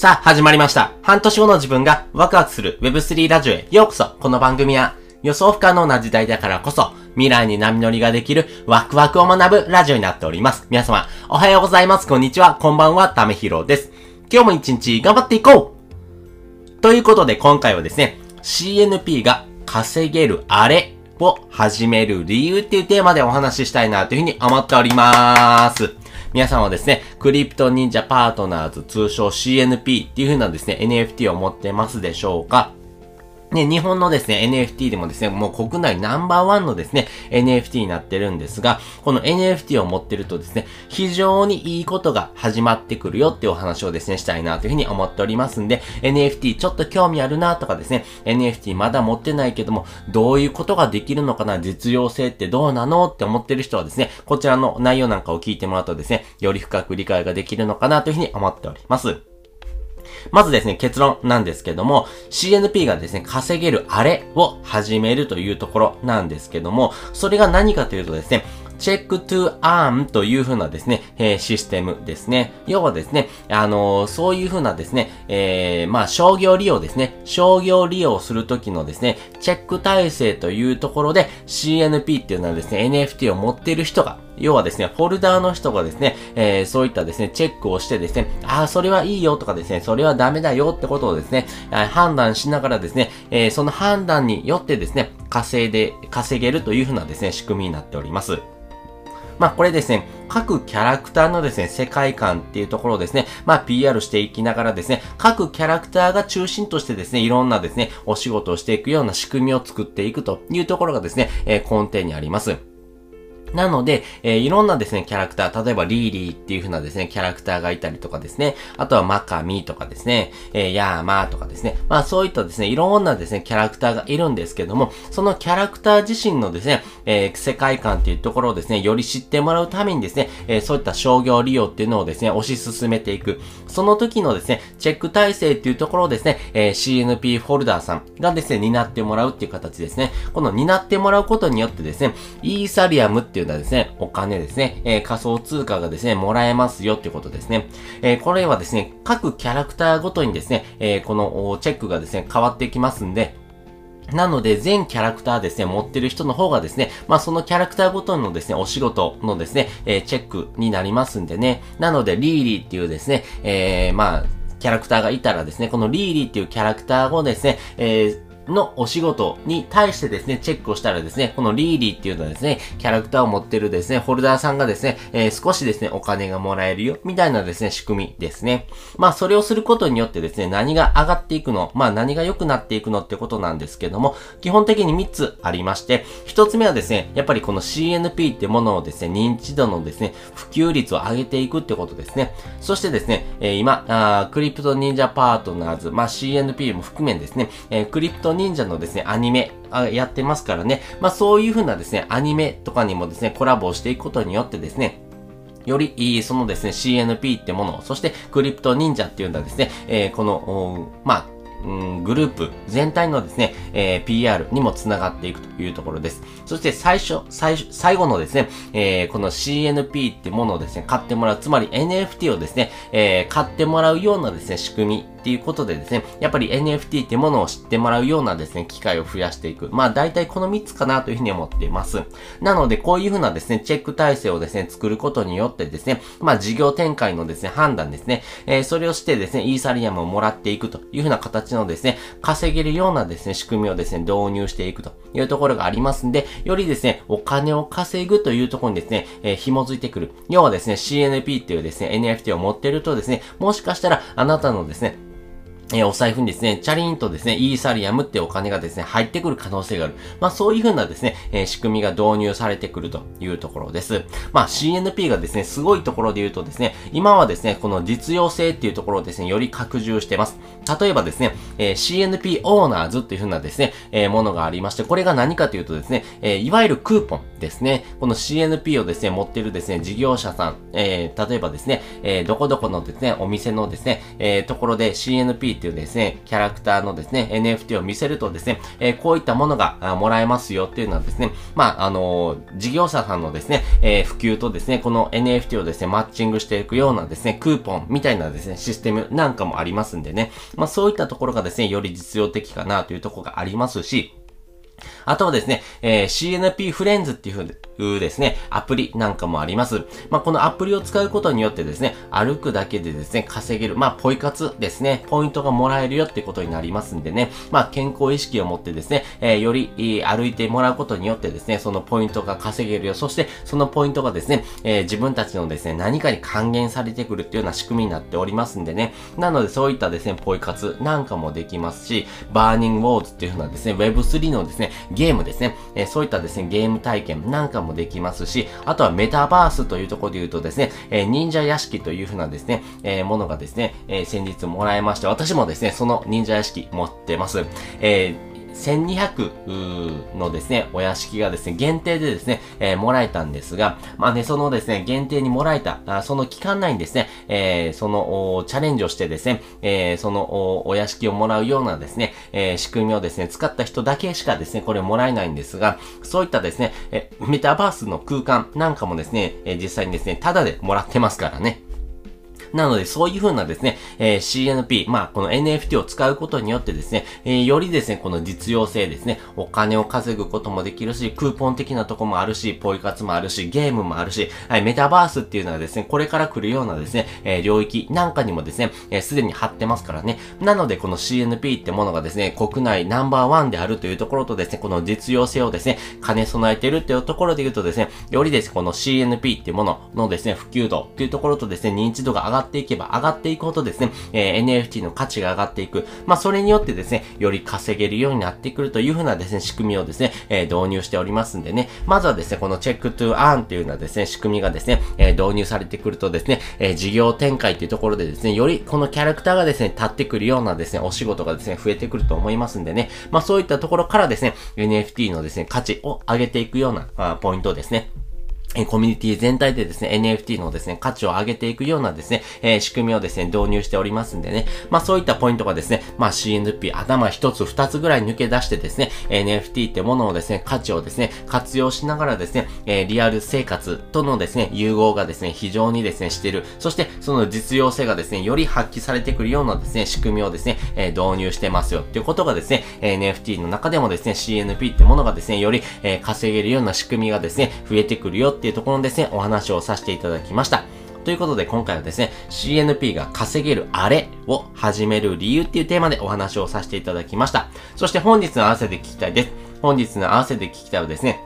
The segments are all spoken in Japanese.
さあ、始まりました。半年後の自分がワクワクする Web3 ラジオへようこそ。この番組は予想不可能な時代だからこそ未来に波乗りができるワクワクを学ぶラジオになっております。皆様、おはようございます。こんにちは。こんばんは。ためひろです。今日も一日頑張っていこうということで今回はですね、CNP が稼げるあれを始める理由っていうテーマでお話ししたいなというふうに思っております。皆さんはですね、クリプト忍者パートナーズ通称 CNP っていう風なですね、NFT を持ってますでしょうか？ね、日本のですね、NFT でもですね、もう国内ナンバーワンのですね、NFT になってるんですが、この NFT を持ってるとですね、非常にいいことが始まってくるよっていうお話をですね、したいなというふうに思っておりますんで、NFT ちょっと興味あるなとかですね、NFT まだ持ってないけども、どういうことができるのかな、実用性ってどうなのって思ってる人はですね、こちらの内容なんかを聞いてもらうとですね、より深く理解ができるのかなというふうに思っております。まずですね、結論なんですけども、CNP がですね、稼げるあれを始めるというところなんですけども、それが何かというとですね、チェックトゥアームという風なですね、えー、システムですね。要はですね、あのー、そういう風なですね、えー、まあ、商業利用ですね。商業利用するときのですね、チェック体制というところで CNP っていうのはですね、NFT を持っている人が要はですね、フォルダーの人がですね、えー、そういったですね、チェックをしてですね、ああ、それはいいよとかですね、それはダメだよってことをですね、判断しながらですね、えー、その判断によってですね、稼いで、稼げるというふうなですね、仕組みになっております。まあこれですね、各キャラクターのですね、世界観っていうところをですね、まあ PR していきながらですね、各キャラクターが中心としてですね、いろんなですね、お仕事をしていくような仕組みを作っていくというところがですね、えー、根底にあります。なので、えー、いろんなですね、キャラクター、例えばリーリーっていう風なですね、キャラクターがいたりとかですね、あとはマカミとかですね、えー、ヤーマーとかですね、まあそういったですね、いろんなですね、キャラクターがいるんですけども、そのキャラクター自身のですね、えー、世界観っていうところをですね、より知ってもらうためにですね、えー、そういった商業利用っていうのをですね、推し進めていく。その時のですね、チェック体制っていうところをですね、えー、CNP フォルダーさんがですね、担ってもらうっていう形ですね。この担ってもらうことによってですね、イーサリアムっていうていうのはですね、お金ですね、えー、仮想通貨がですね、もらえますよっていうことですね。えー、これはですね、各キャラクターごとにですね、えー、このチェックがですね、変わってきますんで、なので、全キャラクターですね、持ってる人の方がですね、まあそのキャラクターごとのですね、お仕事のですね、えー、チェックになりますんでね。なので、リーリーっていうですね、えー、まあ、キャラクターがいたらですね、このリーリーっていうキャラクターをですね、えーのお仕事に対してですね、チェックをしたらですね、このリーリーっていうのはですね、キャラクターを持ってるですね、ホルダーさんがですね、えー、少しですね、お金がもらえるよ、みたいなですね、仕組みですね。まあ、それをすることによってですね、何が上がっていくの、まあ、何が良くなっていくのってことなんですけども、基本的に3つありまして、1つ目はですね、やっぱりこの CNP ってものをですね、認知度のですね、普及率を上げていくってことですね。そしてですね、えー、今、あクリプト忍者パートナーズ、まあ、CNP も含めですね、えー、クリプト忍者のですね、アニメ、やってますからね。まあそういう風なですね、アニメとかにもですね、コラボをしていくことによってですね、よりいい、そのですね、CNP ってものを、そしてクリプト忍者っていうんだですね、えー、この、まあ、うん、グループ全体のですね、えー、PR にも繋がっていくというところです。そして最初、最初、最後のですね、えー、この CNP ってものをですね、買ってもらう、つまり NFT をですね、えー、買ってもらうようなですね、仕組みっていうことでですね、やっぱり NFT ってものを知ってもらうようなですね、機会を増やしていく。まあ大体この3つかなというふうに思っています。なのでこういうふうなですね、チェック体制をですね、作ることによってですね、まあ事業展開のですね、判断ですね、えー、それをしてですね、イーサリアムをもらっていくというふうな形のですね、稼げるようなですね、仕組みをですね、導入していくというところがありますんで、よりですね、お金を稼ぐというところにですね、えー、紐づいてくる。要はですね、CNP っていうですね、NFT を持ってるとですね、もしかしたらあなたのですね、え、お財布にですね、チャリンとですね、イーサリアムってお金がですね、入ってくる可能性がある。まあそういう風なですね、えー、仕組みが導入されてくるというところです。まあ CNP がですね、すごいところで言うとですね、今はですね、この実用性っていうところをですね、より拡充してます。例えばですね、えー、CNP オーナーズっていう風なですね、えー、ものがありまして、これが何かというとですね、え、いわゆるクーポンですね、この CNP をですね、持ってるですね、事業者さん、えー、例えばですね、えー、どこどこのですね、お店のですね、えー、ところで CNP っていうですね、キャラクターのですね、NFT を見せるとですね、えー、こういったものがもらえますよっていうのはですね、まあ、あの、事業者さんのですね、えー、普及とですね、この NFT をですね、マッチングしていくようなですね、クーポンみたいなですね、システムなんかもありますんでね、まあ、そういったところがですね、より実用的かなというところがありますし、あとはですね、えー、CNP フレンズっていう風ですね、アプリなんかもあります。まあ、このアプリを使うことによってですね、歩くだけでですね、稼げる、まあ、ポイ活ですね、ポイントがもらえるよってことになりますんでね、まあ、健康意識を持ってですね、えー、より歩いてもらうことによってですね、そのポイントが稼げるよ。そして、そのポイントがですね、えー、自分たちのですね、何かに還元されてくるっていうような仕組みになっておりますんでね、なのでそういったですね、ポイ活なんかもできますし、バーニングウォーズっていう風なですね、Web3 のですね、ゲームですね、え、そういったですね、ゲーム体験なんかももできますし、あとはメタバースというところで言うとですね、えー、忍者屋敷というふうなですね、えー、ものがですね、えー、先日もらえまして、私もですね、その忍者屋敷持ってます。えー1200のですね、お屋敷がですね、限定でですね、えー、もらえたんですが、まあね、そのですね、限定にもらえた、あその期間内にですね、えー、その、チャレンジをしてですね、えー、そのお、屋敷をもらうようなですね、え、仕組みをですね、使った人だけしかですね、これもらえないんですが、そういったですね、えメタバースの空間なんかもですね、え実際にですね、タダでもらってますからね。なので、そういう風なですね、えー、CNP、まあ、この NFT を使うことによってですね、えー、よりですね、この実用性ですね、お金を稼ぐこともできるし、クーポン的なとこもあるし、ポイ活もあるし、ゲームもあるし、はい、メタバースっていうのはですね、これから来るようなですね、えー、領域なんかにもですね、す、えー、で、に貼ってますからね。なので、この CNP ってものがですね、国内ナンバーワンであるというところとですね、この実用性をですね、兼ね備えてるっていうところで言うとですね、よりですね、この CNP っていうもののですね、普及度っていうところとですね、認知度が上がっていけば上がっていくほどですね、えー、NFT の価値が上がっていく。まあ、それによってですね、より稼げるようになってくるというふうなですね、仕組みをですね、えー、導入しておりますんでね、まずはですね、このチェックトゥーアーンっていうようなですね、仕組みがですね、えー、導入されてくるとですね、え、事業展開っていうところでですね、よりこのキャラクターがですね、立ってくるようなですね、お仕事がですね、増えてくると思いますんでね、まあ、そういったところからですね、NFT のですね、価値を上げていくような、あポイントですね、えコミュニティ全体でですね、NFT のですね、価値を上げていくようなですね、えー、仕組みをですね、導入しておりますんでね。まあそういったポイントがですね、まあ CNP 頭一つ二つぐらい抜け出してですね、NFT ってものをですね、価値をですね、活用しながらですね、えー、リアル生活とのですね、融合がですね、非常にですね、してる。そしてその実用性がですね、より発揮されてくるようなですね、仕組みをですね、えー、導入してますよっていうことがですね、NFT の中でもですね、CNP ってものがですね、より、え、稼げるような仕組みがですね、増えてくるよっていうところのですね、お話をさせていただきました。ということで今回はですね、CNP が稼げるあれを始める理由っていうテーマでお話をさせていただきました。そして本日の合わせて聞きたいです。本日の合わせて聞きたいはですね、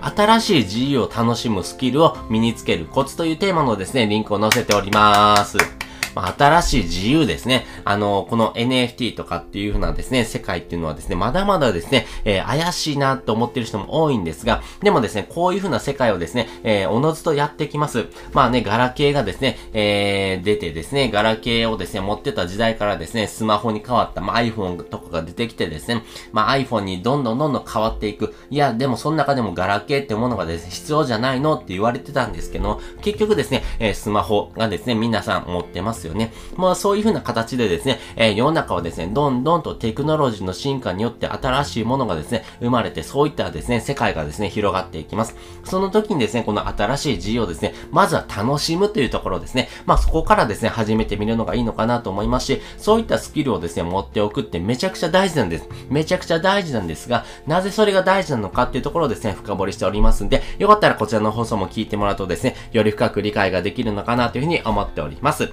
新しい自由を楽しむスキルを身につけるコツというテーマのですね、リンクを載せております。まあ、新しい自由ですね。あの、この NFT とかっていう風なですね、世界っていうのはですね、まだまだですね、えー、怪しいなと思ってる人も多いんですが、でもですね、こういう風な世界をですね、えー、おのずとやってきます。まあね、ガラケーがですね、えー、出てですね、ガラケーをですね、持ってた時代からですね、スマホに変わった、まあ、iPhone とかが出てきてですね、まあ、iPhone にどんどんどんどん変わっていく。いや、でもその中でもガラケーってものがですね、必要じゃないのって言われてたんですけど、結局ですね、えー、スマホがですね、皆さん持ってますよね。まあ、そういう風な形でですね、えー、世の中はですね、どんどんとテクノロジーの進化によって新しいものがですね、生まれて、そういったですね、世界がですね、広がっていきます。その時にですね、この新しい自由をですね、まずは楽しむというところですね、まあそこからですね、始めてみるのがいいのかなと思いますし、そういったスキルをですね、持っておくってめちゃくちゃ大事なんです。めちゃくちゃ大事なんですが、なぜそれが大事なのかっていうところをですね、深掘りしておりますんで、よかったらこちらの放送も聞いてもらうとですね、より深く理解ができるのかなというふうに思っております。